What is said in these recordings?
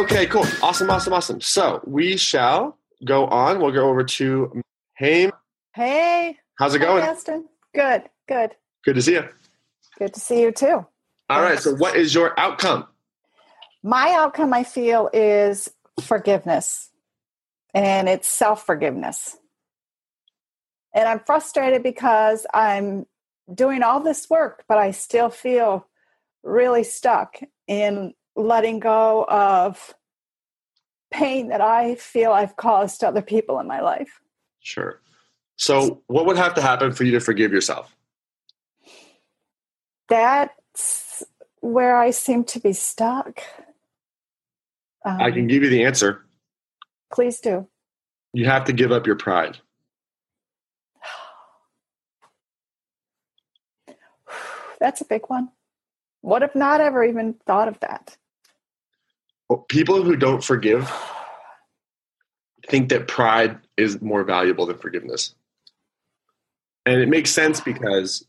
Okay, cool. Awesome, awesome, awesome. So we shall go on. We'll go over to Haim. Hey. How's it Hi, going? Mastin. Good, good. Good to see you. Good to see you too. All right. So, what is your outcome? My outcome, I feel, is forgiveness and it's self forgiveness. And I'm frustrated because I'm doing all this work, but I still feel really stuck in letting go of pain that I feel I've caused to other people in my life. Sure. So, what would have to happen for you to forgive yourself? That's where I seem to be stuck. Um, I can give you the answer. Please do. You have to give up your pride. That's a big one. What if not ever even thought of that? People who don't forgive think that pride is more valuable than forgiveness. And it makes sense because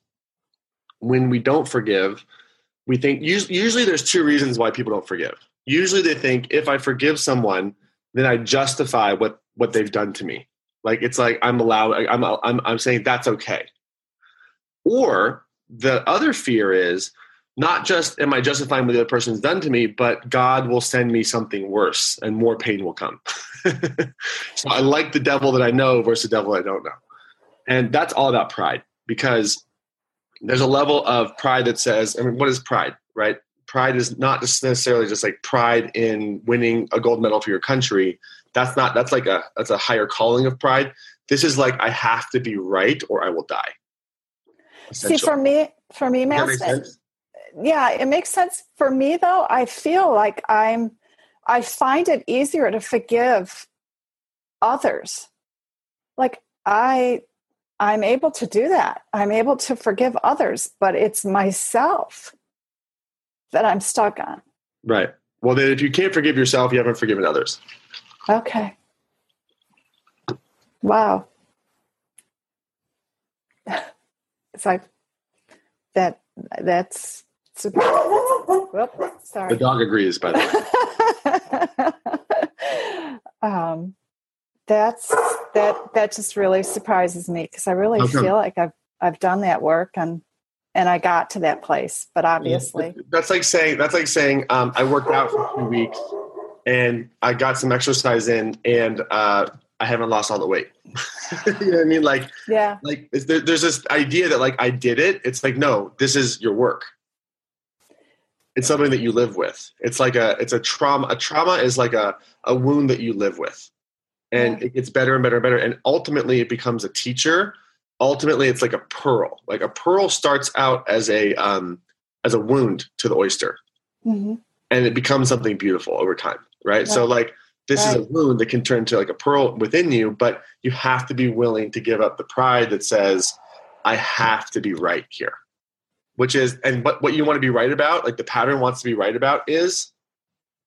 when we don't forgive, we think usually, there's two reasons why people don't forgive. Usually they think if I forgive someone, then I justify what what they've done to me. Like it's like I'm allowed. I'm I'm I'm saying that's okay. Or the other fear is not just am I justifying what the other person's done to me, but God will send me something worse and more pain will come. so I like the devil that I know versus the devil I don't know. And that's all about pride because there's a level of pride that says, I mean, what is pride, right? Pride is not just necessarily just like pride in winning a gold medal for your country. That's not, that's like a, that's a higher calling of pride. This is like, I have to be right or I will die. See, for me, for me, Mastin, yeah, it makes sense. For me, though, I feel like I'm, I find it easier to forgive others. Like I, I'm able to do that. I'm able to forgive others, but it's myself that I'm stuck on. Right. Well, then if you can't forgive yourself, you haven't forgiven others. Okay. Wow. It's like that. That's. Whoop, sorry. The dog agrees, by the way. um, that's that. That just really surprises me because I really Okay. feel like I've I've done that work and and I got to that place, but obviously, That's like saying that's like saying um, I worked out for two weeks and I got some exercise in and uh, I haven't lost all the weight. you know what I mean? Like yeah, like there, there's this idea that like I did it. It's like no, this is your work. It's something that you live with. It's like a it's a trauma. A trauma is like a a wound that you live with, and Yeah. it gets better and better and better. And ultimately, it becomes a teacher. Ultimately, it's like a pearl. Like a pearl starts out as a um, as a wound to the oyster, hmm and it becomes something beautiful over time. Right. So like this is a wound that can turn to like a pearl within you, but you have to be willing to give up the pride that says, I have to be right here. Which is and what, what you want to be right about, like the pattern wants to be right about is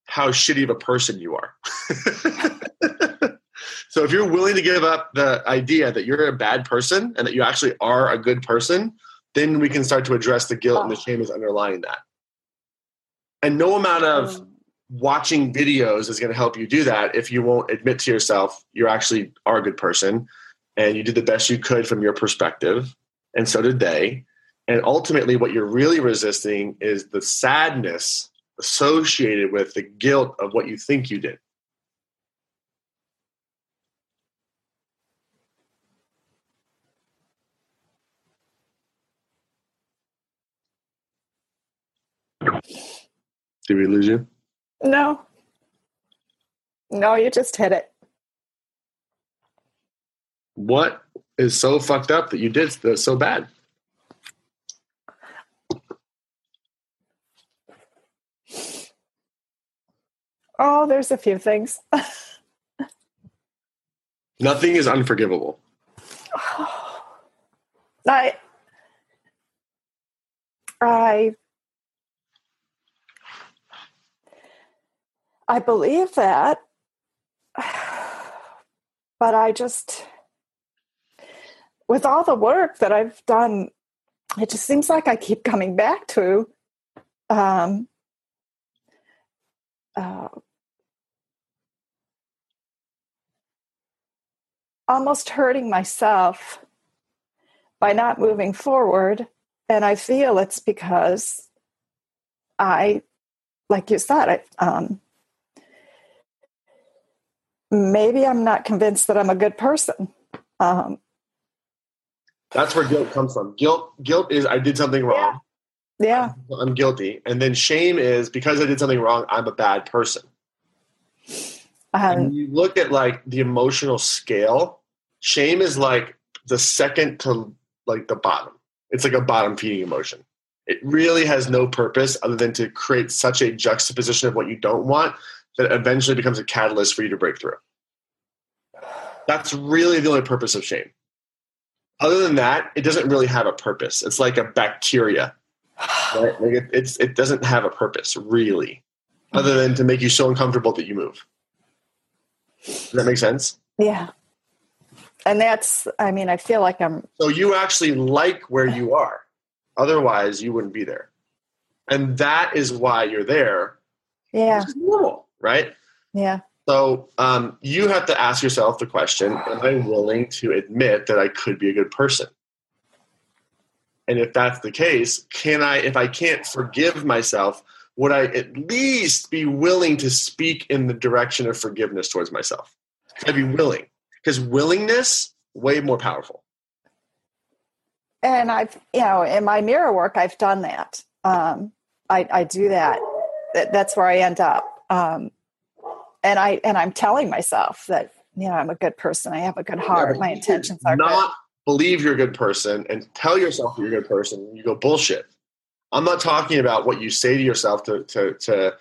how shitty of a person you are. so if you're willing to give up the idea that you're a bad person and that you actually are a good person, then we can start to address the guilt and the Oh. shame is underlying that. And no amount of Mm. watching videos is going to help you do that if you won't admit to yourself you actually are a good person and you did the best you could from your perspective and so did they and ultimately what you're really resisting is the sadness associated with the guilt of what you think you did. Did we lose you? No, no, you just hit it. what is so fucked up that you did so bad Oh, there's a few things. nothing is unforgivable I, I, I believe that, but I just, with all the work that I've done, it just seems like I keep coming back to, um, uh, almost hurting myself by not moving forward. And I feel it's because I, like you said, I, um, maybe I'm not convinced that I'm a good person. Um, That's where guilt comes from. Guilt, guilt is I did something wrong. yeah, I'm guilty, and then shame is because I did something wrong. I'm a bad person. Um, and you look at like the emotional scale, shame is like the second to like the bottom. It's like a bottom feeding emotion. It really has no purpose other than to create such a juxtaposition of what you don't want that eventually becomes a catalyst for you to break through. That's really the only purpose of shame. Other than that, it doesn't really have a purpose. It's like a bacteria. Right? Like it, it's it doesn't have a purpose really, other than to make you so uncomfortable that you move. Does that make sense? yeah. And that's, I mean, I feel like I'm, So you actually like where you are. Otherwise, you wouldn't be there. And that is why you're there. yeah, normal, right? yeah, So um, you have to ask yourself the question Am I willing to admit that I could be a good person? And if that's the case, can I, if I can't forgive myself, would I at least be willing to speak in the direction of forgiveness towards myself? I'd be willing. Because willingness, way more powerful. and I've, you know, in my mirror work, I've done that. Um, I, I do that. that. That's where I end up. Um, and I, and I'm telling myself that, you know, I'm a good person. I have a good heart. My intentions are good. not believe you're a good person and tell yourself you're a good person. You go bullshit. I'm not talking about what you say to yourself to to, to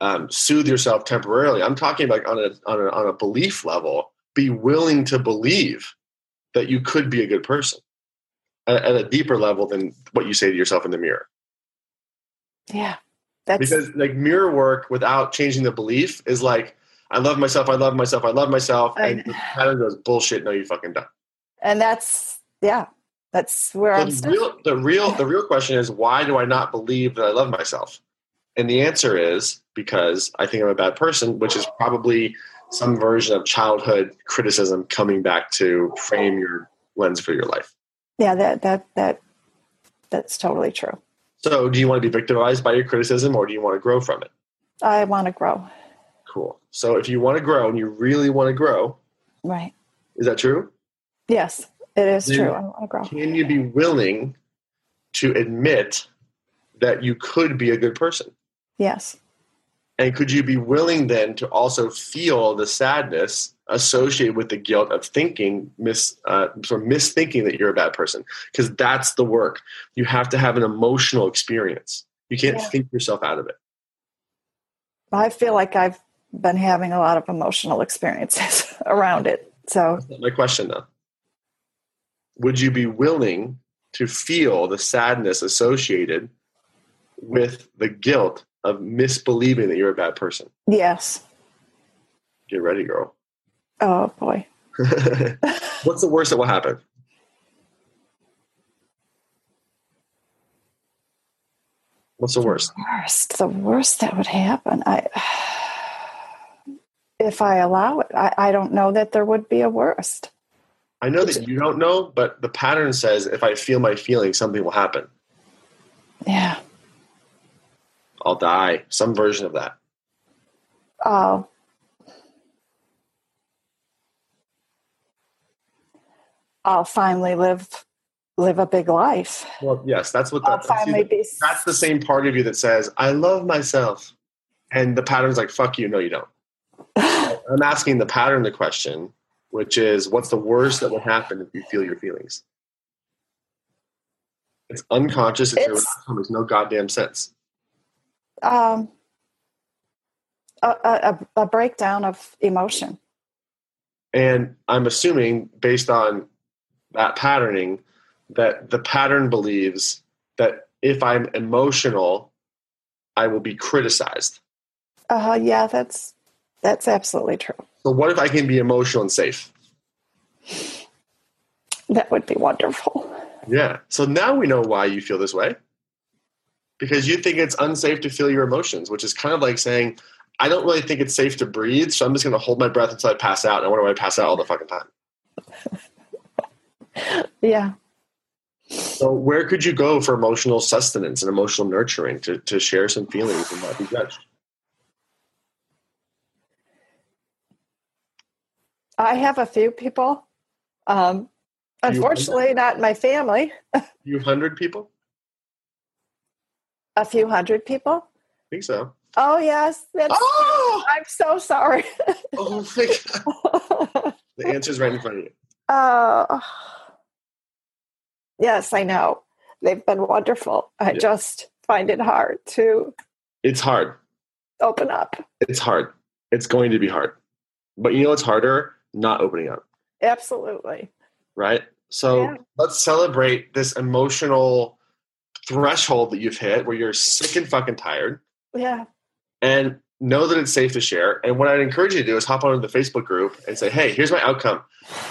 um, soothe yourself temporarily. I'm talking about on a, on a on a belief level. Be willing to believe that you could be a good person at, at a deeper level than what you say to yourself in the mirror. Yeah. That's, Because like mirror work without changing the belief is like I love myself, I love myself, I love myself, and pattern goes bullshit. No, you fucking don't. and that's, yeah, that's where So I'm the stuck. real, the real, the real question is why do I not believe that I love myself? And the answer is because I think I'm a bad person, which is probably some version of childhood criticism coming back to frame your lens for your life. Yeah, that, that, that, that's totally true. So, do you want to be victimized by your criticism, or do you want to grow from it? I want to grow. Cool. So, if you want to grow and you really want to grow, Right. is that true? Yes, it is Then- true. I want to grow. Can you be willing to admit that you could be a good person? Yes. And could you be willing then to also feel the sadness associated with the guilt of thinking, mis, uh, sort of misthinking that you're a bad person? Because that's the work. You have to have an emotional experience. You can't Yeah. think yourself out of it. I feel like I've been having a lot of emotional experiences around it. So, That's not my question, though. Would you be willing to feel the sadness associated with the guilt of misbelieving that you're a bad person? yes. Get ready, girl. Oh, boy. What's the worst that will happen? What's the worst? Worst. The worst that would happen. I, if I allow it, I, I don't know that there would be a worst. I know that you don't know, but the pattern says if I feel my feelings, something will happen. Yeah. I'll die. Some version of that. Oh. I'll finally live live a big life. Well, yes, that's what that, be. that's the same part of you that says, I love myself. And the pattern's like, fuck you. No, you don't. I'm asking the pattern the question, which is, what's the worst that would happen if you feel your feelings? It's unconscious. It's, It's- irrational. Makes no goddamn sense. um, a, a, a breakdown of emotion. And I'm assuming, based on that patterning, that the pattern believes that if I'm emotional, I will be criticized. Uh huh. yeah, that's that's absolutely true. So, what if I can be emotional and safe? That would be wonderful. Yeah. So now we know why you feel this way. Because you think it's unsafe to feel your emotions, which is kind of like saying, I don't really think it's safe to breathe, so I'm just going to hold my breath until I pass out. And I wonder why I pass out all the fucking time. yeah. So, where could you go for emotional sustenance and emotional nurturing to, to share some feelings and not be judged? I have a few people. Um, unfortunately, not my family. A few hundred people? A few hundred people? I think so. Oh, yes. That's, Oh! I'm so sorry. Oh, my God. The answer's right in front of you. uh, yes, I know. They've been wonderful. I Yeah. just find it hard to It's hard. open up. It's hard. It's going to be hard. But you know what's harder? Not opening up, Absolutely. right? So Yeah. let's celebrate this emotional threshold that you've hit where you're sick and fucking tired Yeah. and know that it's safe to share. And what I'd encourage you to do is hop onto the Facebook group and say, hey, here's my outcome.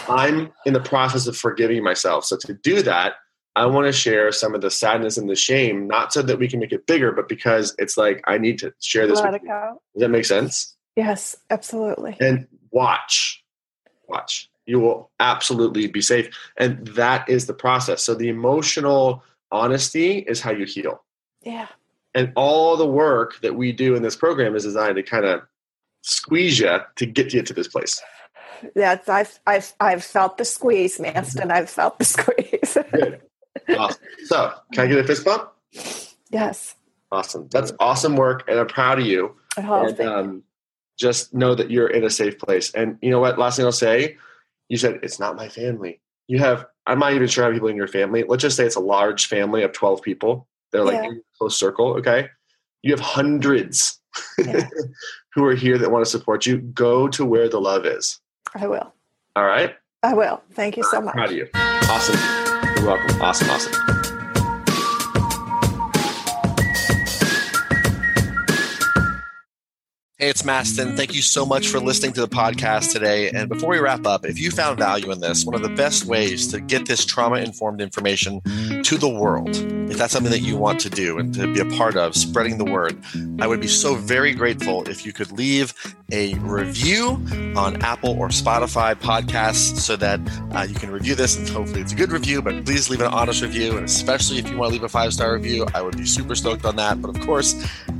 I'm in the process of forgiving myself. So to do that, I want to share some of the sadness and the shame, not so that we can make it bigger, but because it's like I need to share this Let with it you. Does that make sense? Yes, absolutely. And watch, watch. You will absolutely be safe. And that is the process. So the emotional honesty is how you heal. Yeah. And all the work that we do in this program is designed to kind of squeeze you to get you to this place. That's I've I've I've felt the squeeze, Mastin. I've felt the squeeze. Awesome. So, can I get a fist bump? yes. Awesome. That's awesome work, and I'm proud of you. Oh, and um, just know that you're in a safe place. And you know what? Last thing I'll say, you said it's not my family. You have. I'm not even sure how many people in your family. Let's just say it's a large family of 12 people. They're like Yeah. in a close circle. Okay. You have hundreds Yeah. who are here that want to support you. Go to where the love is. I will. All right. I will. Thank you so much. Proud of you. Awesome. You're welcome. Awesome. Awesome. Hey, it's Mastin. Thank you so much for listening to the podcast today. And before we wrap up, if you found value in this, one of the best ways to get this trauma informed information to the world, if that's something that you want to do and to be a part of, spreading the word, I would be so very grateful if you could leave a review on Apple or Spotify podcasts so that uh, you can review this and hopefully it's a good review, but please leave an honest review. And especially if you want to leave a five star review, I would be super stoked on that. But of course,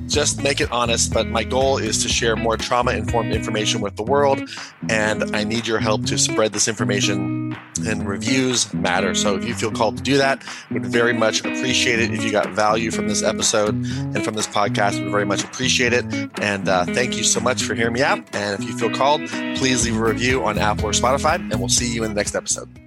just make it honest. But my goal is to share more trauma informed information with the world. And I need your help to spread this information. And reviews matter. So if you feel called to do that, would very much appreciate it. If you got value from this episode and from this podcast, would very much appreciate it. And uh, thank you so much for hearing me out. And if you feel called, please leave a review on Apple or Spotify, and we'll see you in the next episode.